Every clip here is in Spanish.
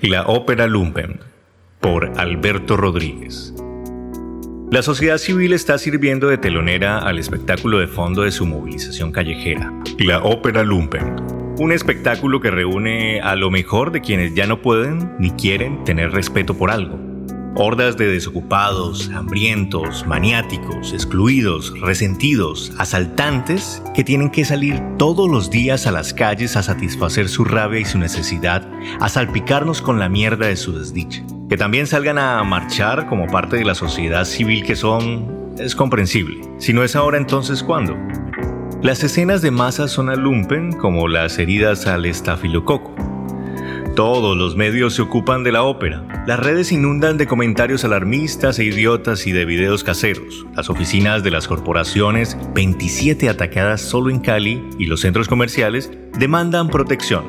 La ópera Lumpen, por Alberto Rodríguez. La sociedad civil está sirviendo de telonera al espectáculo de fondo de su movilización callejera, la ópera Lumpen, un espectáculo que reúne a lo mejor de quienes ya no pueden ni quieren tener respeto por algo Hordas de desocupados, hambrientos, maniáticos, excluidos, resentidos, asaltantes que tienen que salir todos los días a las calles a satisfacer su rabia y su necesidad, a salpicarnos con la mierda de su desdicha. Que también salgan a marchar como parte de la sociedad civil que son es comprensible. Si no es ahora, entonces ¿cuándo? Las escenas de masa son alumpen como las heridas al estafilococo todos los medios se ocupan de la ópera. Las redes inundan de comentarios alarmistas e idiotas y de videos caseros. Las oficinas de las corporaciones, 27 atacadas solo en Cali, y los centros comerciales demandan protección.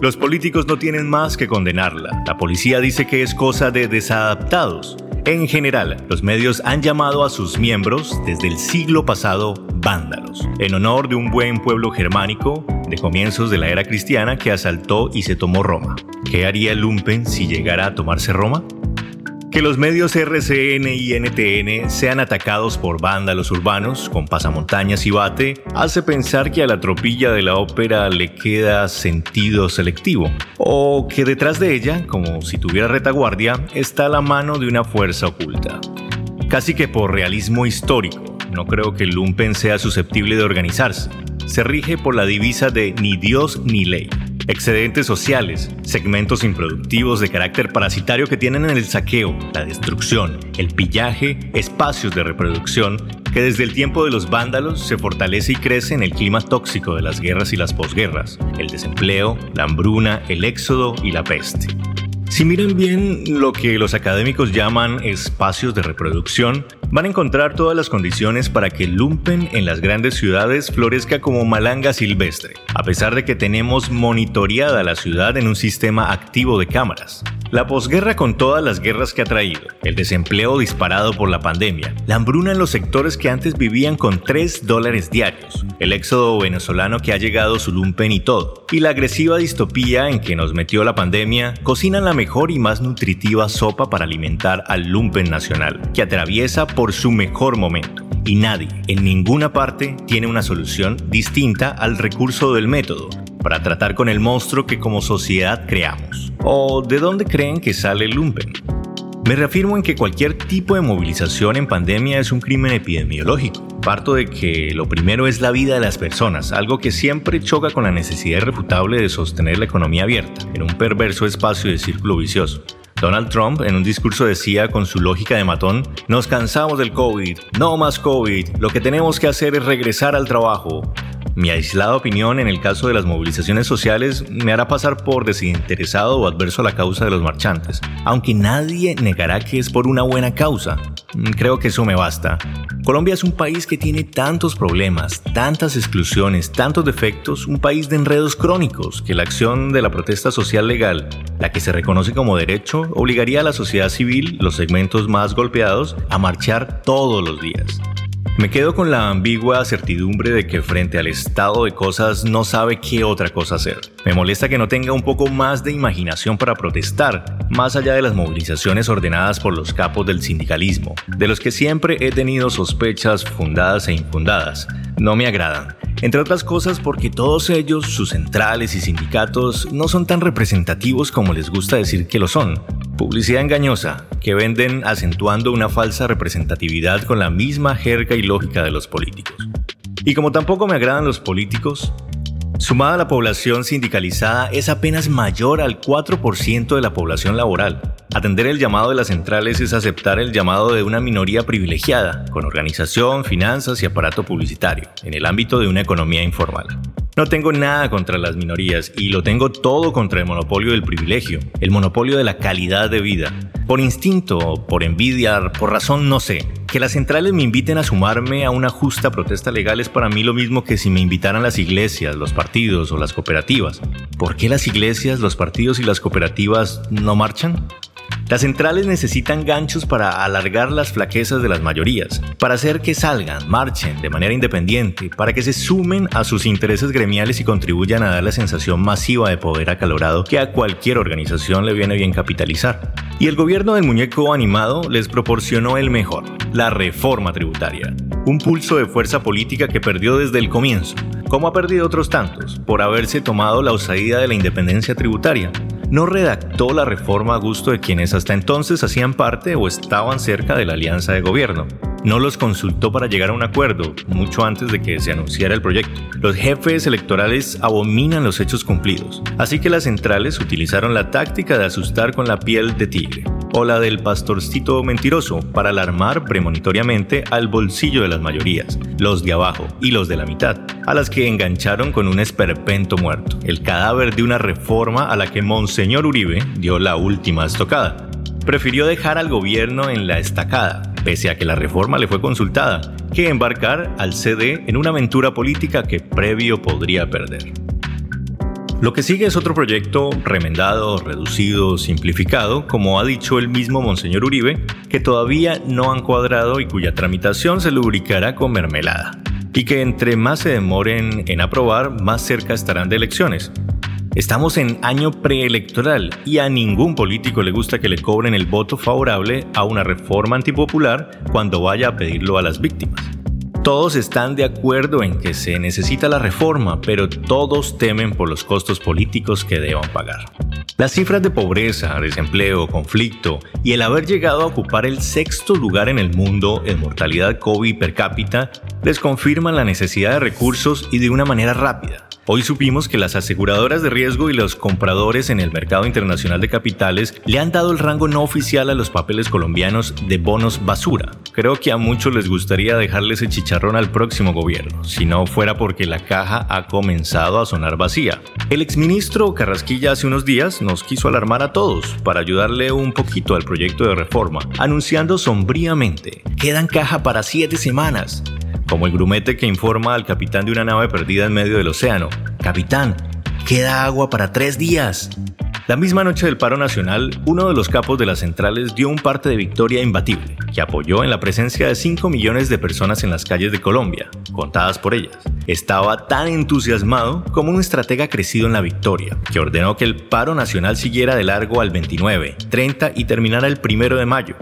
Los políticos no tienen más que condenarla. La policía dice que es cosa de desadaptados. En general, los medios han llamado a sus miembros desde el siglo pasado vándalos, en honor de un buen pueblo germánico de comienzos de la era cristiana que asaltó y se tomó Roma. ¿Qué haría Lumpen si llegara a tomarse Roma? Que los medios RCN y NTN sean atacados por vándalos urbanos con pasamontañas y bate hace pensar que a la tropilla de la ópera le queda sentido selectivo, o que detrás de ella, como si tuviera retaguardia, está la mano de una fuerza oculta. Casi que por realismo histórico, no creo que lumpen sea susceptible de organizarse. Se rige por la divisa de ni Dios ni ley excedentes sociales, segmentos improductivos de carácter parasitario que tienen en el saqueo, la destrucción, el pillaje, espacios de reproducción, que desde el tiempo de los vándalos se fortalece y crece en el clima tóxico de las guerras y las posguerras, el desempleo, la hambruna, el éxodo y la peste. Si miran bien lo que los académicos llaman espacios de reproducción, van a encontrar todas las condiciones para que el lumpen en las grandes ciudades florezca como malanga silvestre, a pesar de que tenemos monitoreada la ciudad en un sistema activo de cámaras. La posguerra con todas las guerras que ha traído, el desempleo disparado por la pandemia, la hambruna en los sectores que antes vivían con 3 dólares diarios, el éxodo venezolano que ha llegado su lumpen y todo, y la agresiva distopía en que nos metió la pandemia, cocinan la mejor y más nutritiva sopa para alimentar al lumpen nacional, que atraviesa por su mejor momento. Y nadie, en ninguna parte, tiene una solución distinta al recurso del método, para tratar con el monstruo que como sociedad creamos. ¿O de dónde creen que sale el lumpen? Me reafirmo en que cualquier tipo de movilización en pandemia es un crimen epidemiológico. Parto de que lo primero es la vida de las personas, algo que siempre choca con la necesidad irrefutable de sostener la economía abierta, en un perverso espacio de círculo vicioso. Donald Trump en un discurso decía con su lógica de matón, nos cansamos del COVID, no más COVID, lo que tenemos que hacer es regresar al trabajo. Mi aislada opinión en el caso de las movilizaciones sociales me hará pasar por desinteresado o adverso a la causa de los marchantes, aunque nadie negará que es por una buena causa. Mm, creo que eso me basta. Colombia es un país que tiene tantos problemas, tantas exclusiones, tantos defectos, un país de enredos crónicos, que la acción de la protesta social legal, la que se reconoce como derecho, obligaría a la sociedad civil, los segmentos más golpeados, a marchar todos los días. Me quedo con la ambigua certidumbre de que frente al estado de cosas no sabe qué otra cosa hacer. Me molesta que no tenga un poco más de imaginación para protestar, más allá de las movilizaciones ordenadas por los capos del sindicalismo, de los que siempre he tenido sospechas fundadas e infundadas. No me agradan. Entre otras cosas porque todos ellos, sus centrales y sindicatos, no son tan representativos como les gusta decir que lo son. Publicidad engañosa, que venden acentuando una falsa representatividad con la misma jerga y lógica de los políticos. Y como tampoco me agradan los políticos, sumada la población sindicalizada es apenas mayor al 4% de la población laboral. Atender el llamado de las centrales es aceptar el llamado de una minoría privilegiada, con organización, finanzas y aparato publicitario, en el ámbito de una economía informal. No tengo nada contra las minorías y lo tengo todo contra el monopolio del privilegio, el monopolio de la calidad de vida. Por instinto, por envidia, por razón no sé. Que las centrales me inviten a sumarme a una justa protesta legal es para mí lo mismo que si me invitaran las iglesias, los partidos o las cooperativas. ¿Por qué las iglesias, los partidos y las cooperativas no marchan? Las centrales necesitan ganchos para alargar las flaquezas de las mayorías, para hacer que salgan, marchen de manera independiente, para que se sumen a sus intereses gremiales y contribuyan a dar la sensación masiva de poder acalorado que a cualquier organización le viene bien capitalizar. Y el gobierno del muñeco animado les proporcionó el mejor, la reforma tributaria, un pulso de fuerza política que perdió desde el comienzo, como ha perdido otros tantos, por haberse tomado la osadía de la independencia tributaria. No redactó la reforma a gusto de quienes hasta entonces hacían parte o estaban cerca de la alianza de gobierno. No los consultó para llegar a un acuerdo, mucho antes de que se anunciara el proyecto. Los jefes electorales abominan los hechos cumplidos, así que las centrales utilizaron la táctica de asustar con la piel de tigre o la del pastorcito mentiroso para alarmar premonitoriamente al bolsillo de las mayorías, los de abajo y los de la mitad, a las que engancharon con un esperpento muerto, el cadáver de una reforma a la que Monseñor Uribe dio la última estocada. Prefirió dejar al gobierno en la estacada, pese a que la reforma le fue consultada, que embarcar al CD en una aventura política que previo podría perder. Lo que sigue es otro proyecto remendado, reducido, simplificado, como ha dicho el mismo Monseñor Uribe, que todavía no han cuadrado y cuya tramitación se lubricará con mermelada, y que entre más se demoren en aprobar, más cerca estarán de elecciones. Estamos en año preelectoral y a ningún político le gusta que le cobren el voto favorable a una reforma antipopular cuando vaya a pedirlo a las víctimas. Todos están de acuerdo en que se necesita la reforma, pero todos temen por los costos políticos que deban pagar. Las cifras de pobreza, desempleo, conflicto y el haber llegado a ocupar el sexto lugar en el mundo en mortalidad COVID per cápita les confirman la necesidad de recursos y de una manera rápida. Hoy supimos que las aseguradoras de riesgo y los compradores en el mercado internacional de capitales le han dado el rango no oficial a los papeles colombianos de bonos basura. Creo que a muchos les gustaría dejarle ese chicharrón al próximo gobierno, si no fuera porque la caja ha comenzado a sonar vacía. El exministro Carrasquilla hace unos días nos quiso alarmar a todos para ayudarle un poquito al proyecto de reforma, anunciando sombríamente, quedan caja para siete semanas como el grumete que informa al capitán de una nave perdida en medio del océano. Capitán, queda agua para tres días. La misma noche del paro nacional, uno de los capos de las centrales dio un parte de victoria imbatible, que apoyó en la presencia de 5 millones de personas en las calles de Colombia, contadas por ellas. Estaba tan entusiasmado como un estratega crecido en la victoria, que ordenó que el paro nacional siguiera de largo al 29, 30 y terminara el 1 de mayo.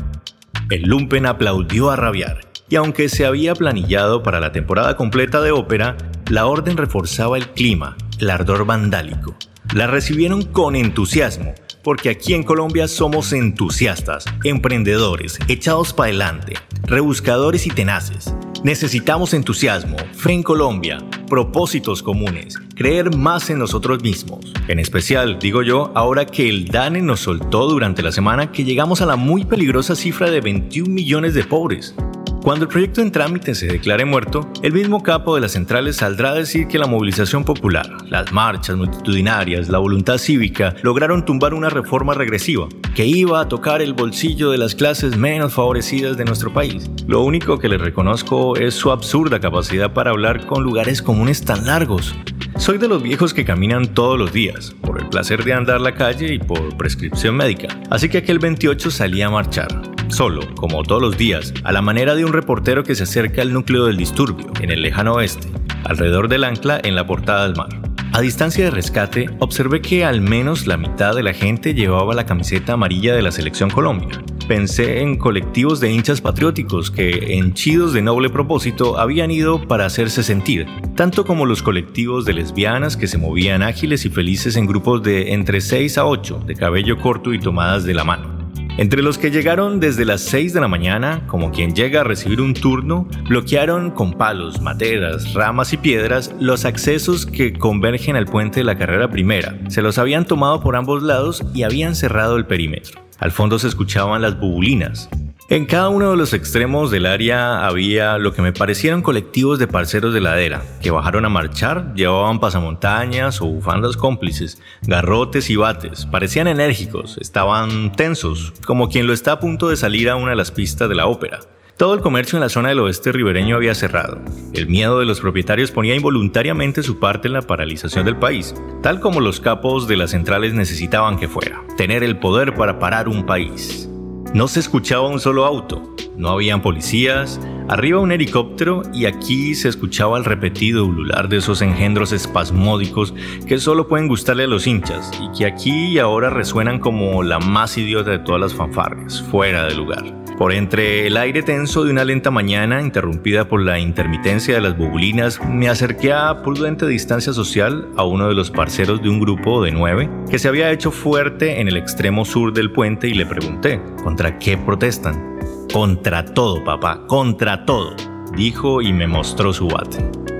El lumpen aplaudió a rabiar y aunque se había planillado para la temporada completa de ópera, la orden reforzaba el clima, el ardor vandálico. La recibieron con entusiasmo, porque aquí en Colombia somos entusiastas, emprendedores, echados para adelante, rebuscadores y tenaces. Necesitamos entusiasmo, fe en Colombia, propósitos comunes, creer más en nosotros mismos. En especial, digo yo, ahora que el DANE nos soltó durante la semana que llegamos a la muy peligrosa cifra de 21 millones de pobres. Cuando el proyecto en trámite se declare muerto, el mismo capo de las centrales saldrá a decir que la movilización popular, las marchas multitudinarias, la voluntad cívica lograron tumbar una reforma regresiva que iba a tocar el bolsillo de las clases menos favorecidas de nuestro país. Lo único que le reconozco es su absurda capacidad para hablar con lugares comunes tan largos. Soy de los viejos que caminan todos los días, por el placer de andar la calle y por prescripción médica. Así que aquel 28 salí a marchar solo, como todos los días, a la manera de un reportero que se acerca al núcleo del disturbio, en el lejano oeste, alrededor del ancla en la portada del mar. A distancia de rescate, observé que al menos la mitad de la gente llevaba la camiseta amarilla de la Selección Colombia. Pensé en colectivos de hinchas patrióticos que, henchidos de noble propósito, habían ido para hacerse sentir, tanto como los colectivos de lesbianas que se movían ágiles y felices en grupos de entre 6 a 8, de cabello corto y tomadas de la mano. Entre los que llegaron desde las 6 de la mañana, como quien llega a recibir un turno, bloquearon con palos, materas, ramas y piedras los accesos que convergen al puente de la carrera primera. Se los habían tomado por ambos lados y habían cerrado el perímetro. Al fondo se escuchaban las bubulinas, en cada uno de los extremos del área había lo que me parecieron colectivos de parceros de ladera, que bajaron a marchar, llevaban pasamontañas o bufandas cómplices, garrotes y bates, parecían enérgicos, estaban tensos, como quien lo está a punto de salir a una de las pistas de la ópera. Todo el comercio en la zona del oeste ribereño había cerrado. El miedo de los propietarios ponía involuntariamente su parte en la paralización del país, tal como los capos de las centrales necesitaban que fuera, tener el poder para parar un país. No se escuchaba un solo auto, no habían policías, arriba un helicóptero y aquí se escuchaba el repetido ulular de esos engendros espasmódicos que solo pueden gustarle a los hinchas y que aquí y ahora resuenan como la más idiota de todas las fanfarrias, fuera de lugar. Por entre el aire tenso de una lenta mañana, interrumpida por la intermitencia de las bobulinas, me acerqué a prudente distancia social a uno de los parceros de un grupo de nueve que se había hecho fuerte en el extremo sur del puente y le pregunté, ¿contra qué protestan? Contra todo, papá, contra todo, dijo y me mostró su bate.